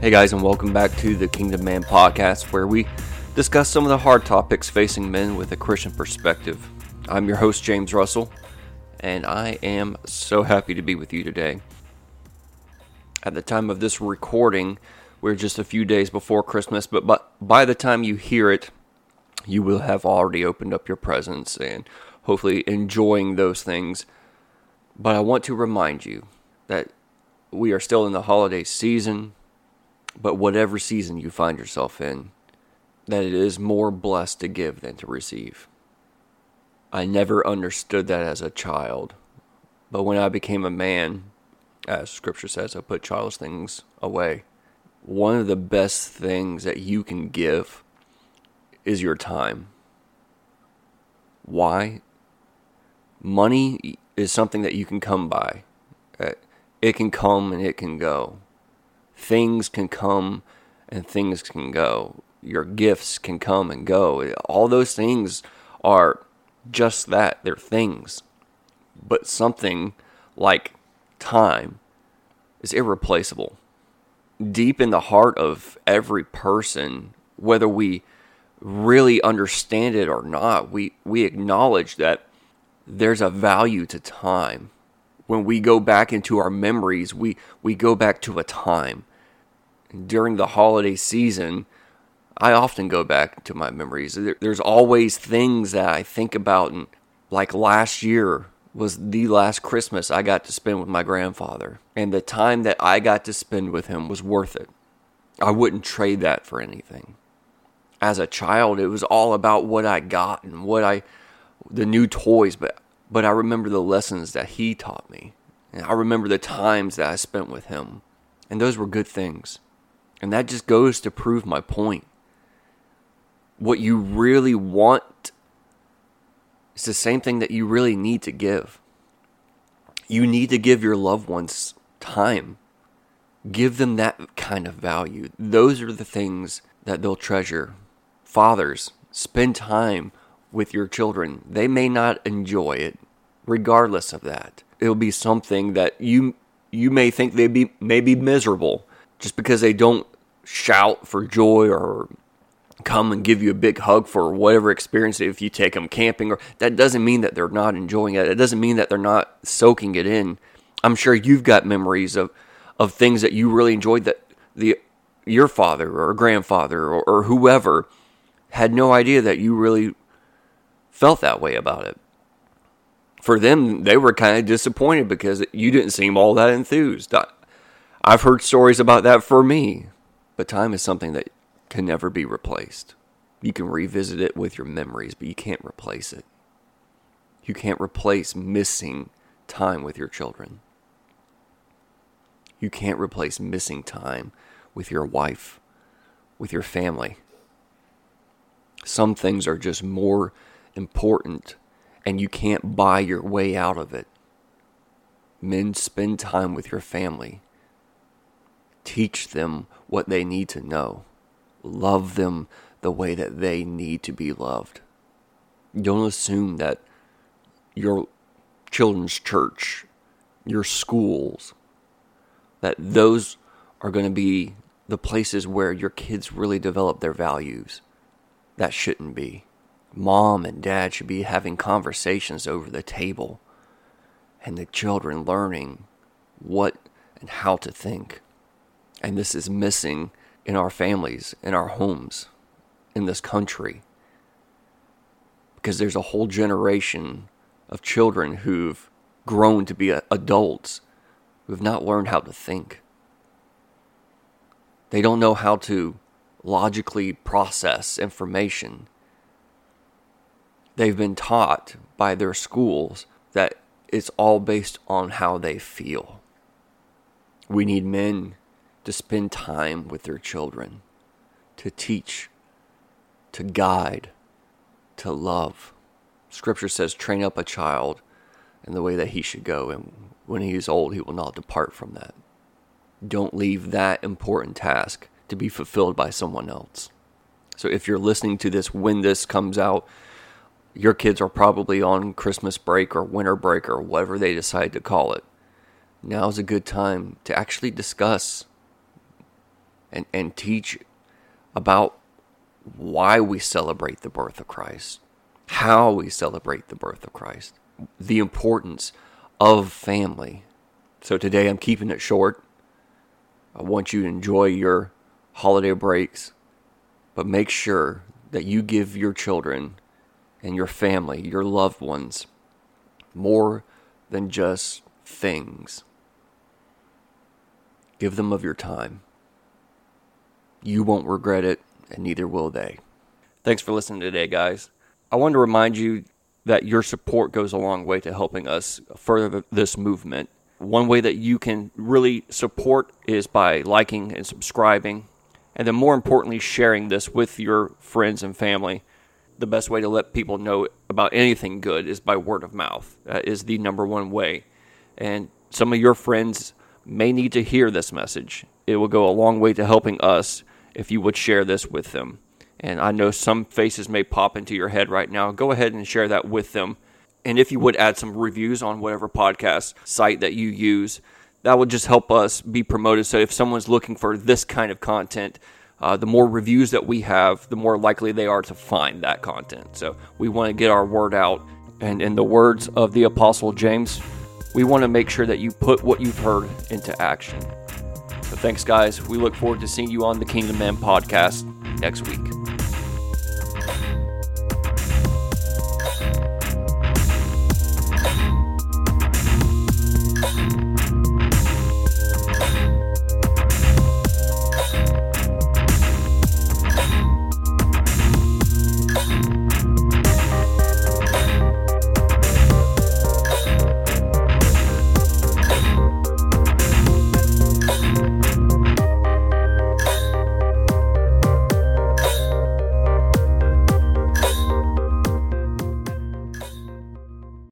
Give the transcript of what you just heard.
Hey guys, and welcome back to the Kingdom Man podcast, where we discuss some of the hard topics facing men with a Christian perspective. I'm your host, James Russell, and I am so happy to be with you today. At the time of this recording, we're just a few days before Christmas, but by the time you hear it, you will have already opened up your presents and hopefully enjoying those things. But I want to remind you that we are still in the holiday season but whatever season you find yourself in, that it is more blessed to give than to receive. I never understood that as a child, but when I became a man, as scripture says, I put childish things away. One of the best things that you can give is your time. Why? Money is something that you can come by. Uh, it can come and it can go things can come and things can go. Your gifts can come and go. All those things are just that. They're things. But something like time is irreplaceable. Deep in the heart of every person, whether we really understand it or not, we, we acknowledge that there's a value to time when we go back into our memories, we, we go back to a time. During the holiday season, I often go back to my memories. There, there's always things that I think about, and like last year was the last Christmas I got to spend with my grandfather, and the time that I got to spend with him was worth it. I wouldn't trade that for anything. As a child, it was all about what I got and what I, the new toys, but but I remember the lessons that he taught me. And I remember the times that I spent with him. And those were good things. And that just goes to prove my point. What you really want is the same thing that you really need to give. You need to give your loved ones time. Give them that kind of value. Those are the things that they'll treasure. Fathers, spend time with your children. They may not enjoy it, regardless of that. It'll be something that you you may think they be may be miserable just because they don't shout for joy or come and give you a big hug for whatever experience if you take them camping or that doesn't mean that they're not enjoying it. It doesn't mean that they're not soaking it in. I'm sure you've got memories of of things that you really enjoyed that the your father or grandfather or, or whoever had no idea that you really felt that way about it. For them, they were kind of disappointed because you didn't seem all that enthused. I've heard stories about that for me, but time is something that can never be replaced. You can revisit it with your memories, but you can't replace it. You can't replace missing time with your children. You can't replace missing time with your wife, with your family. Some things are just more important and you can't buy your way out of it. Men, spend time with your family. Teach them what they need to know. Love them the way that they need to be loved. Don't assume that your children's church, your schools, that those are going to be the places where your kids really develop their values. That shouldn't be mom and dad should be having conversations over the table and the children learning what and how to think. And this is missing in our families, in our homes, in this country. Because there's a whole generation of children who've grown to be adults who've not learned how to think. They don't know how to logically process information they've been taught by their schools that it's all based on how they feel. We need men to spend time with their children, to teach, to guide, to love. Scripture says, train up a child in the way that he should go, and when he is old, he will not depart from that. Don't leave that important task to be fulfilled by someone else. So if you're listening to this when this comes out, your kids are probably on Christmas break or winter break or whatever they decide to call it. Now is a good time to actually discuss and, and teach about why we celebrate the birth of Christ, how we celebrate the birth of Christ, the importance of family. So today I'm keeping it short. I want you to enjoy your holiday breaks, but make sure that you give your children and your family, your loved ones, more than just things. Give them of your time. You won't regret it, and neither will they. Thanks for listening today, guys. I wanted to remind you that your support goes a long way to helping us further this movement. One way that you can really support is by liking and subscribing, and then more importantly, sharing this with your friends and family. The best way to let people know about anything good is by word of mouth. That is the number one way. And some of your friends may need to hear this message. It will go a long way to helping us if you would share this with them. And I know some faces may pop into your head right now. Go ahead and share that with them. And if you would add some reviews on whatever podcast site that you use, that would just help us be promoted. So if someone's looking for this kind of content, uh, the more reviews that we have, the more likely they are to find that content. So we want to get our word out. And in the words of the Apostle James, we want to make sure that you put what you've heard into action. So thanks, guys. We look forward to seeing you on the Kingdom Men podcast next week.